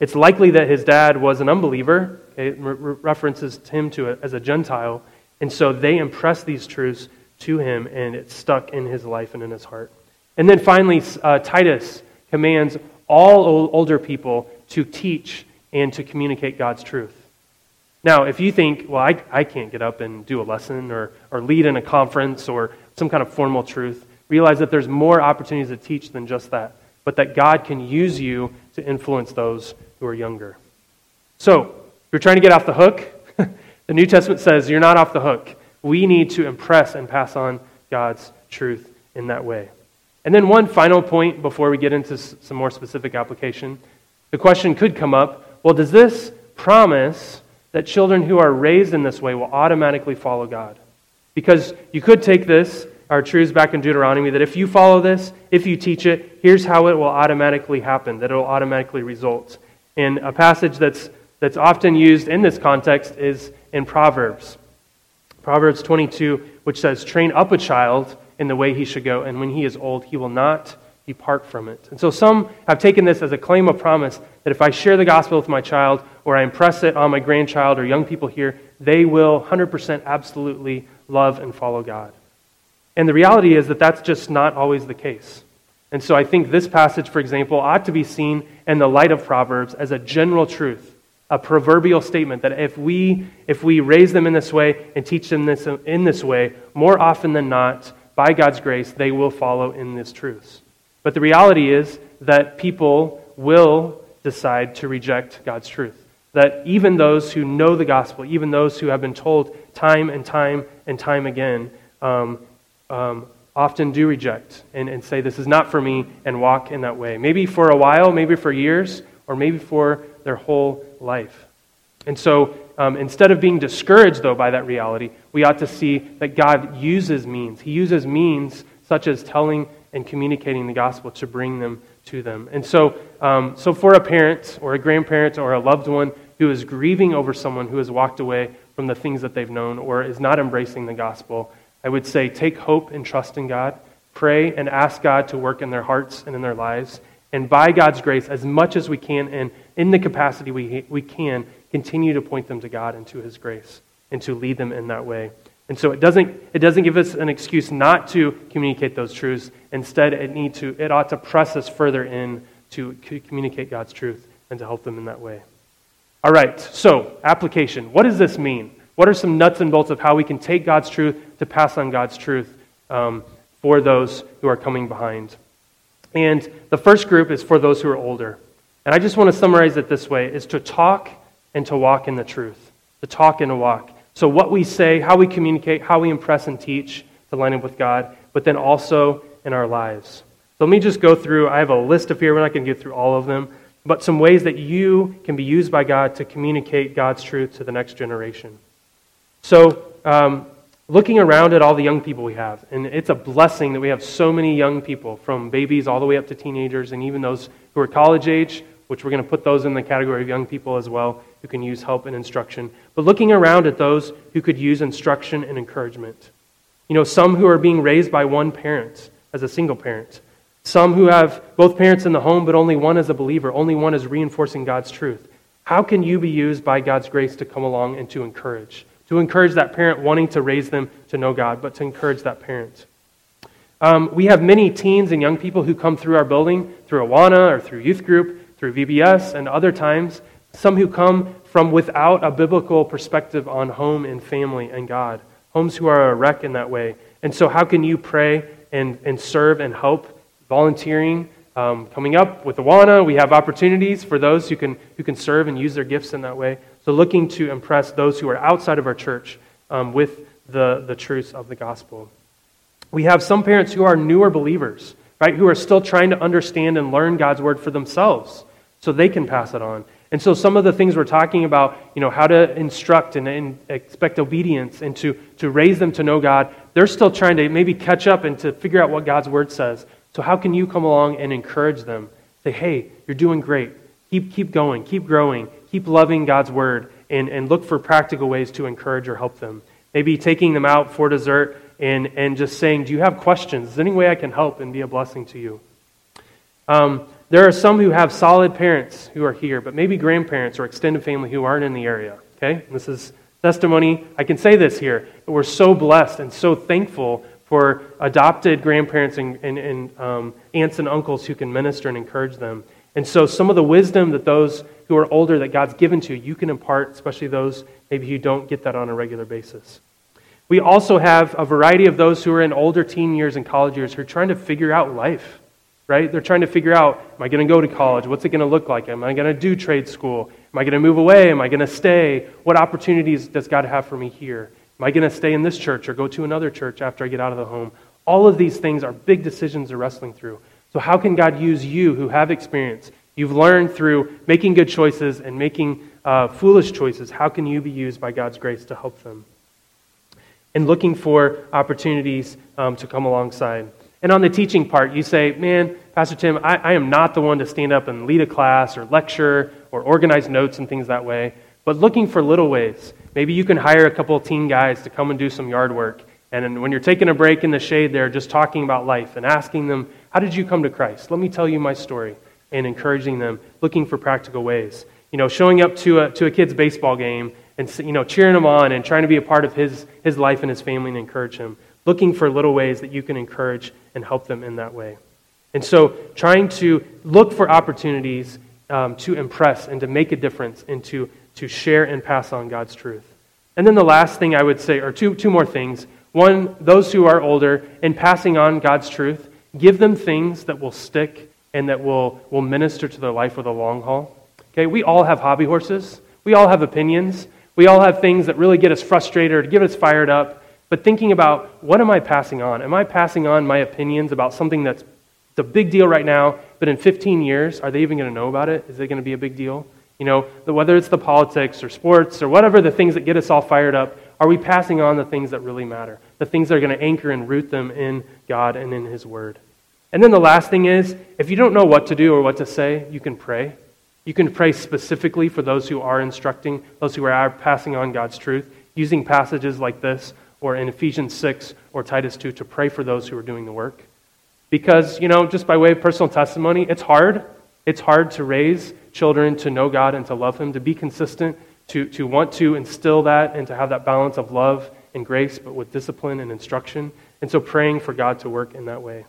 It's likely that his dad was an unbeliever. It re- references him to it as a Gentile. And so they impressed these truths to him, and it stuck in his life and in his heart. And then finally, uh, Titus commands all older people to teach and to communicate God's truth. Now, if you think, well, I, I can't get up and do a lesson or, or lead in a conference or some kind of formal truth, realize that there's more opportunities to teach than just that, but that God can use you to influence those who are younger. So, you're trying to get off the hook, the New Testament says you're not off the hook. We need to impress and pass on God's truth in that way. And then, one final point before we get into some more specific application. The question could come up well, does this promise that children who are raised in this way will automatically follow God. Because you could take this, our truths back in Deuteronomy, that if you follow this, if you teach it, here's how it will automatically happen, that it will automatically result. In a passage that's, that's often used in this context is in Proverbs. Proverbs 22, which says, Train up a child in the way he should go, and when he is old, he will not depart from it. And so some have taken this as a claim of promise that if I share the gospel with my child or I impress it on my grandchild or young people here, they will 100% absolutely love and follow God. And the reality is that that's just not always the case. And so I think this passage, for example, ought to be seen in the light of Proverbs as a general truth, a proverbial statement that if we, if we raise them in this way and teach them this, in this way, more often than not, by God's grace, they will follow in these truths. But the reality is that people will decide to reject God's truth. That even those who know the gospel, even those who have been told time and time and time again, um, um, often do reject and, and say, This is not for me, and walk in that way. Maybe for a while, maybe for years, or maybe for their whole life. And so, um, instead of being discouraged, though, by that reality, we ought to see that God uses means. He uses means such as telling and communicating the gospel to bring them to them. And so, um, so for a parent or a grandparent or a loved one who is grieving over someone who has walked away from the things that they've known or is not embracing the gospel, I would say take hope and trust in God. Pray and ask God to work in their hearts and in their lives. And by God's grace, as much as we can and in the capacity we, we can, continue to point them to God and to His grace and to lead them in that way. And so it doesn't, it doesn't give us an excuse not to communicate those truths. Instead, it, need to, it ought to press us further in to communicate God's truth and to help them in that way. All right, so application. What does this mean? What are some nuts and bolts of how we can take God's truth to pass on God's truth um, for those who are coming behind? And the first group is for those who are older. And I just want to summarize it this way is to talk and to walk in the truth. To talk and to walk. So, what we say, how we communicate, how we impress and teach to line up with God, but then also in our lives. So, let me just go through. I have a list of here. We're not going to get through all of them, but some ways that you can be used by God to communicate God's truth to the next generation. So, um, looking around at all the young people we have, and it's a blessing that we have so many young people, from babies all the way up to teenagers, and even those who are college age, which we're going to put those in the category of young people as well, who can use help and instruction. But looking around at those who could use instruction and encouragement. You know, some who are being raised by one parent as a single parent. Some who have both parents in the home, but only one is a believer, only one is reinforcing God's truth. How can you be used by God's grace to come along and to encourage? To encourage that parent wanting to raise them to know God, but to encourage that parent. Um, we have many teens and young people who come through our building, through Awana or through youth group, through VBS, and other times. Some who come from without a biblical perspective on home and family and God. Homes who are a wreck in that way. And so, how can you pray and, and serve and help? Volunteering, um, coming up with Awana, we have opportunities for those who can, who can serve and use their gifts in that way. So, looking to impress those who are outside of our church um, with the, the truths of the gospel. We have some parents who are newer believers, right, who are still trying to understand and learn God's word for themselves so they can pass it on. And so some of the things we're talking about, you know, how to instruct and, and, expect obedience and to, to raise them to know God, they're still trying to maybe catch up and to figure out what God's word says. So how can you come along and encourage them? Say, hey, you're doing great. Keep, keep going, keep growing, keep loving God's word, and, and look for practical ways to encourage or help them. Maybe taking them out for dessert and, and just saying, Do you have questions? Is there any way I can help and be a blessing to you? Um, there are some who have solid parents who are here, but maybe grandparents or extended family who aren't in the area. Okay? This is testimony. I can say this here. We're so blessed and so thankful for adopted grandparents and, and, and um, aunts and uncles who can minister and encourage them. And so, some of the wisdom that those who are older that God's given to you, can impart, especially those maybe who don't get that on a regular basis. We also have a variety of those who are in older teen years and college years who are trying to figure out life right? They're trying to figure out am I going to go to college? What's it going to look like? Am I going to do trade school? Am I going to move away? Am I going to stay? What opportunities does God have for me here? Am I going to stay in this church or go to another church after I get out of the home? All of these things are big decisions they're wrestling through. So, how can God use you who have experience? You've learned through making good choices and making uh, foolish choices. How can you be used by God's grace to help them? And looking for opportunities um, to come alongside. And on the teaching part, you say, man, Pastor Tim, I, I, am not the one to stand up and lead a class or lecture or organize notes and things that way, but looking for little ways. Maybe you can hire a couple of teen guys to come and do some yard work. And when you're taking a break in the shade there, just talking about life and asking them, how did you come to Christ? Let me tell you my story. And encouraging them, looking for practical ways. You know, showing up to a, to a kid's baseball game and, you know, cheering him on and trying to be a part of his, his life and his family and encourage him looking for little ways that you can encourage and help them in that way. And so, trying to look for opportunities um, to impress and to make a difference and to, to share and pass on God's truth. And then the last thing I would say, or two, two more things. One, those who are older, in passing on God's truth, give them things that will stick and that will, will minister to their life for the long haul. Okay, we all have hobby horses. We all have opinions. We all have things that really get us frustrated or get us fired up but thinking about what am I passing on? Am I passing on my opinions about something that's a big deal right now, but in 15 years, are they even going to know about it? Is it going to be a big deal? You know, whether it's the politics or sports or whatever the things that get us all fired up, are we passing on the things that really matter? The things that are going to anchor and root them in God and in His Word. And then the last thing is if you don't know what to do or what to say, you can pray. You can pray specifically for those who are instructing, those who are passing on God's truth, using passages like this or in Ephesians 6 or Titus 2 to pray for those who are doing the work. Because, you know, just by way of personal testimony, it's hard. It's hard to raise children to know God and to love Him, to be consistent, to, to want to instill that and to have that balance of love and grace, but with discipline and instruction. And so praying for God to work in that way.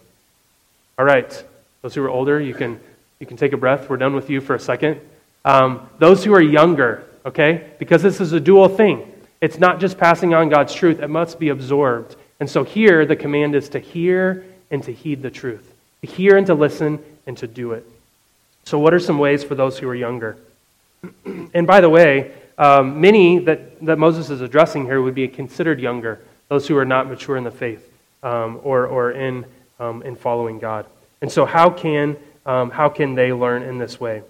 All right, those who are older, you can, you can take a breath. We're done with you for a second. Um, those who are younger, okay, because this is a dual thing. It's not just passing on God's truth, it must be absorbed. And so here, the command is to hear and to heed the truth, to hear and to listen and to do it. So, what are some ways for those who are younger? and by the way, um, many that, that Moses is addressing here would be considered younger, those who are not mature in the faith um, or, or in, um, in following God. And so, how can, um, how can they learn in this way?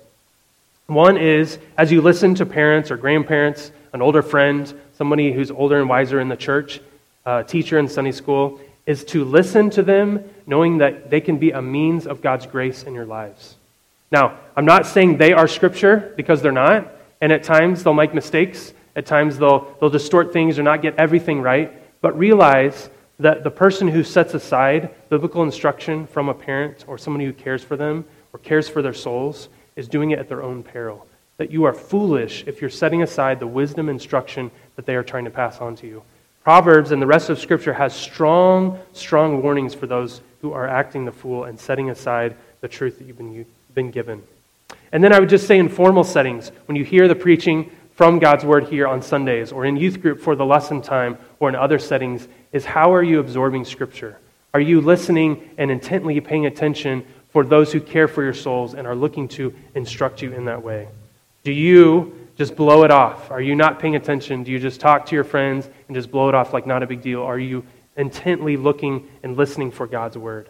One is, as you listen to parents or grandparents an older friend, somebody who's older and wiser in the church, a teacher in Sunday school, is to listen to them knowing that they can be a means of God's grace in your lives. Now, I'm not saying they are Scripture because they're not, and at times they'll make mistakes. At times they'll, they'll distort things or not get everything right. But realize that the person who sets aside biblical instruction from a parent or somebody who cares for them or cares for their souls is doing it at their own peril. That you are foolish if you're setting aside the wisdom instruction that they are trying to pass on to you. Proverbs and the rest of Scripture has strong, strong warnings for those who are acting the fool and setting aside the truth that you've been, been given. And then I would just say in formal settings, when you hear the preaching from God's Word here on Sundays or in youth group for the lesson time or in other settings, is how are you absorbing Scripture? Are you listening and intently paying attention for those who care for your souls and are looking to instruct you in that way? Do you just blow it off? Are you not paying attention? Do you just talk to your friends and just blow it off like not a big deal? Are you intently looking and listening for God's word?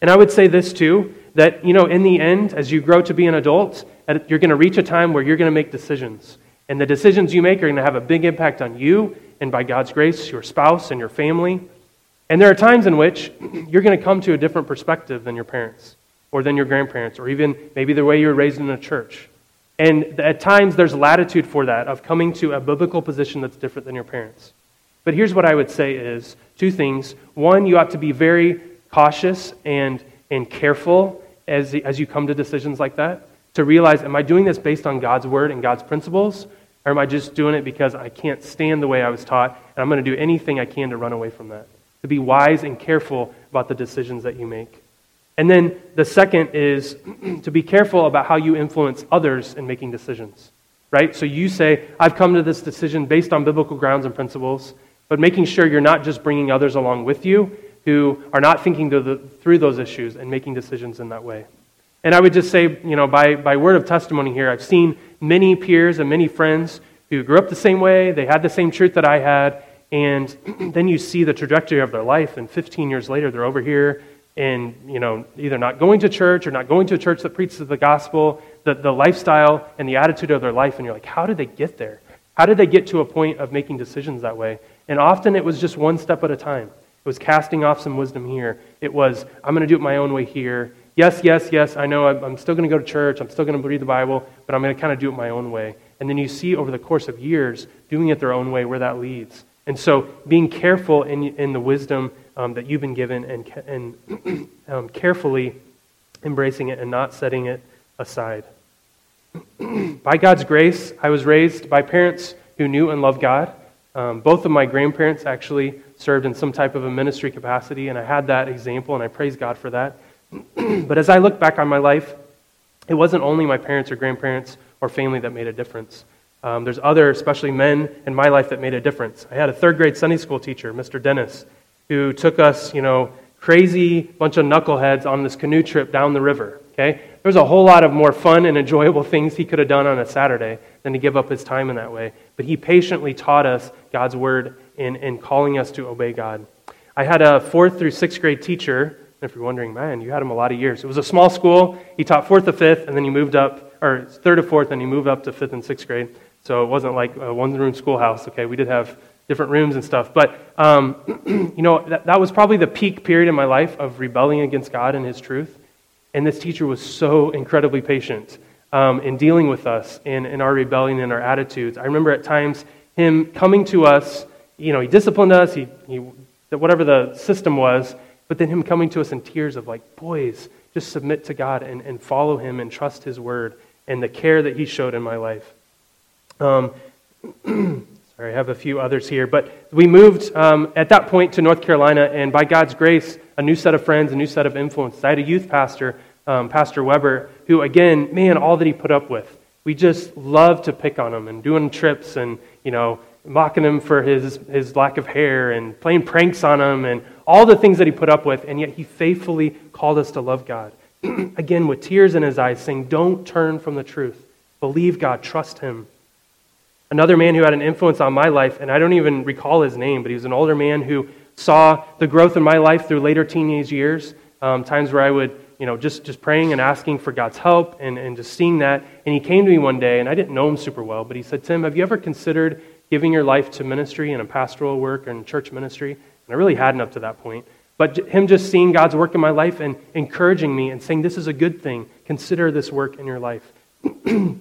And I would say this too that, you know, in the end, as you grow to be an adult, you're going to reach a time where you're going to make decisions. And the decisions you make are going to have a big impact on you and, by God's grace, your spouse and your family. And there are times in which you're going to come to a different perspective than your parents or than your grandparents or even maybe the way you were raised in a church. And at times there's latitude for that, of coming to a biblical position that's different than your parents. But here's what I would say is two things. One, you ought to be very cautious and, and careful as, as you come to decisions like that to realize, am I doing this based on God's word and God's principles? Or am I just doing it because I can't stand the way I was taught and I'm going to do anything I can to run away from that? To be wise and careful about the decisions that you make. And then the second is to be careful about how you influence others in making decisions. Right? So you say, I've come to this decision based on biblical grounds and principles, but making sure you're not just bringing others along with you who are not thinking through those issues and making decisions in that way. And I would just say, you know, by, by word of testimony here, I've seen many peers and many friends who grew up the same way, they had the same truth that I had, and then you see the trajectory of their life, and 15 years later, they're over here and you know either not going to church or not going to a church that preaches the gospel the, the lifestyle and the attitude of their life and you're like how did they get there? How did they get to a point of making decisions that way? And often it was just one step at a time it was casting off some wisdom here it was i'm going to do it my own way here yes yes yes i know i'm, still going to go to church i'm still going to read the bible but i'm going to kind of do it my own way and then you see over the course of years doing it their own way where that leads and so being careful in, in the wisdom um, that you've been given and, and um, carefully embracing it and not setting it aside. by God's grace, I was raised by parents who knew and loved God. Um, both of my grandparents actually served in some type of a ministry capacity, and I had that example, and I praise God for that. but as I look back on my life, it wasn't only my parents or grandparents or family that made a difference. Um, there's other, especially men in my life, that made a difference. I had a third grade Sunday school teacher, Mr. Dennis, who took us, you know, crazy bunch of knuckleheads on this canoe trip down the river. Okay? There was a whole lot of more fun and enjoyable things he could have done on a Saturday than to give up his time in that way. But he patiently taught us God's word in, in calling us to obey God. I had a fourth through sixth grade teacher. If you're wondering, man, you had him a lot of years. It was a small school. He taught fourth to fifth, and then he moved up, or third to fourth, and he moved up to fifth and sixth grade. So it wasn't like a one room schoolhouse. Okay, we did have different rooms and stuff. But, um, you know, that, that was probably the peak period in my life of rebelling against God and His truth. And this teacher was so incredibly patient um, in dealing with us in, in our rebellion and our attitudes. I remember at times him coming to us, you know, he disciplined us, he, he, whatever the system was, but then him coming to us in tears of like, boys, just submit to God and, and follow him and trust his word and the care that he showed in my life. Um, sorry, I have a few others here, but we moved um, at that point to North Carolina, and by God's grace, a new set of friends, a new set of influences. I had a youth pastor, um, Pastor Weber, who, again, man, all that he put up with. We just loved to pick on him and doing trips and, you know, mocking him for his, his lack of hair and playing pranks on him and all the things that he put up with, and yet he faithfully called us to love God. again, with tears in his eyes, saying, Don't turn from the truth. Believe God, trust him. Another man who had an influence on my life, and I don't even recall his name, but he was an older man who saw the growth in my life through later teenage years, um, times where I would you know, just, just praying and asking for God's help and, and just seeing that. And he came to me one day, and I didn't know him super well, but he said, Tim, have you ever considered giving your life to ministry and a pastoral work and church ministry? And I really hadn't up to that point. But him just seeing God's work in my life and encouraging me and saying, this is a good thing. Consider this work in your life. the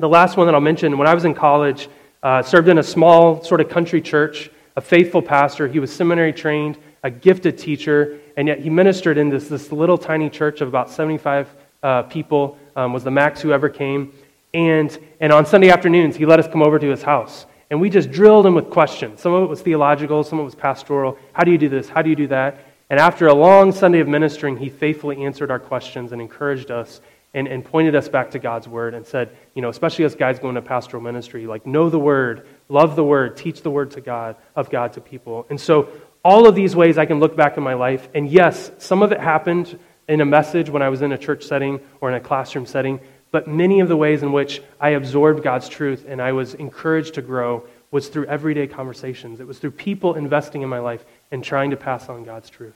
last one that I'll mention, when I was in college, uh, served in a small sort of country church, a faithful pastor. He was seminary trained, a gifted teacher, and yet he ministered in this, this little tiny church of about 75 uh, people, um, was the max who ever came. And, and on Sunday afternoons, he let us come over to his house. And we just drilled him with questions. Some of it was theological, some of it was pastoral. How do you do this? How do you do that? And after a long Sunday of ministering, he faithfully answered our questions and encouraged us and, and pointed us back to God's word and said, you know, especially as guys going to pastoral ministry, like know the word, love the word, teach the word to God, of God to people. And so all of these ways I can look back in my life, and yes, some of it happened in a message when I was in a church setting or in a classroom setting, but many of the ways in which I absorbed God's truth and I was encouraged to grow was through everyday conversations. It was through people investing in my life and trying to pass on God's truth.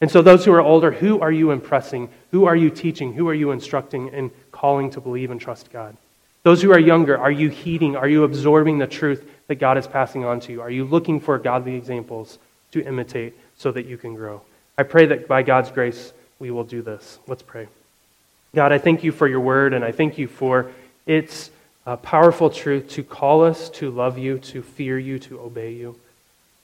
And so, those who are older, who are you impressing? Who are you teaching? Who are you instructing and calling to believe and trust God? Those who are younger, are you heeding? Are you absorbing the truth that God is passing on to you? Are you looking for godly examples to imitate so that you can grow? I pray that by God's grace, we will do this. Let's pray. God, I thank you for your word, and I thank you for its uh, powerful truth to call us to love you, to fear you, to obey you.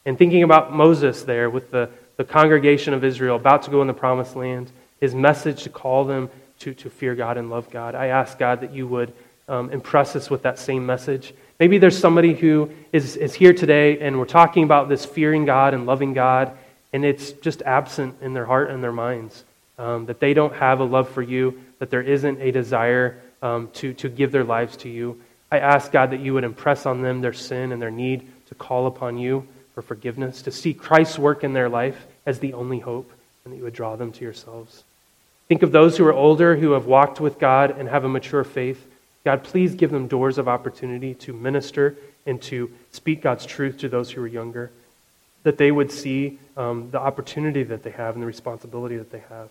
And thinking about Moses there with the, the congregation of Israel about to go in the promised land, his message to call them to, to fear God and love God, I ask God that you would um, impress us with that same message. Maybe there's somebody who is, is here today and we're talking about this fearing God and loving God, and it's just absent in their heart and their minds. Um, that they don't have a love for you, that there isn't a desire um, to, to give their lives to you. I ask, God, that you would impress on them their sin and their need to call upon you for forgiveness, to see Christ's work in their life as the only hope, and that you would draw them to yourselves. Think of those who are older, who have walked with God and have a mature faith. God, please give them doors of opportunity to minister and to speak God's truth to those who are younger, that they would see um, the opportunity that they have and the responsibility that they have.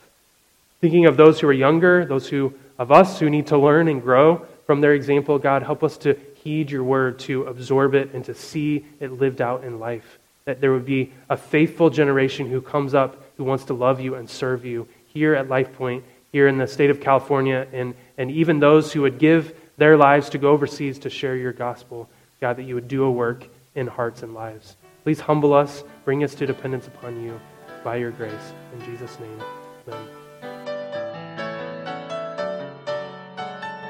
Thinking of those who are younger, those who of us who need to learn and grow from their example, God, help us to heed your word, to absorb it, and to see it lived out in life. That there would be a faithful generation who comes up who wants to love you and serve you here at Life Point, here in the state of California, and, and even those who would give their lives to go overseas to share your gospel. God, that you would do a work in hearts and lives. Please humble us, bring us to dependence upon you by your grace. In Jesus' name, amen.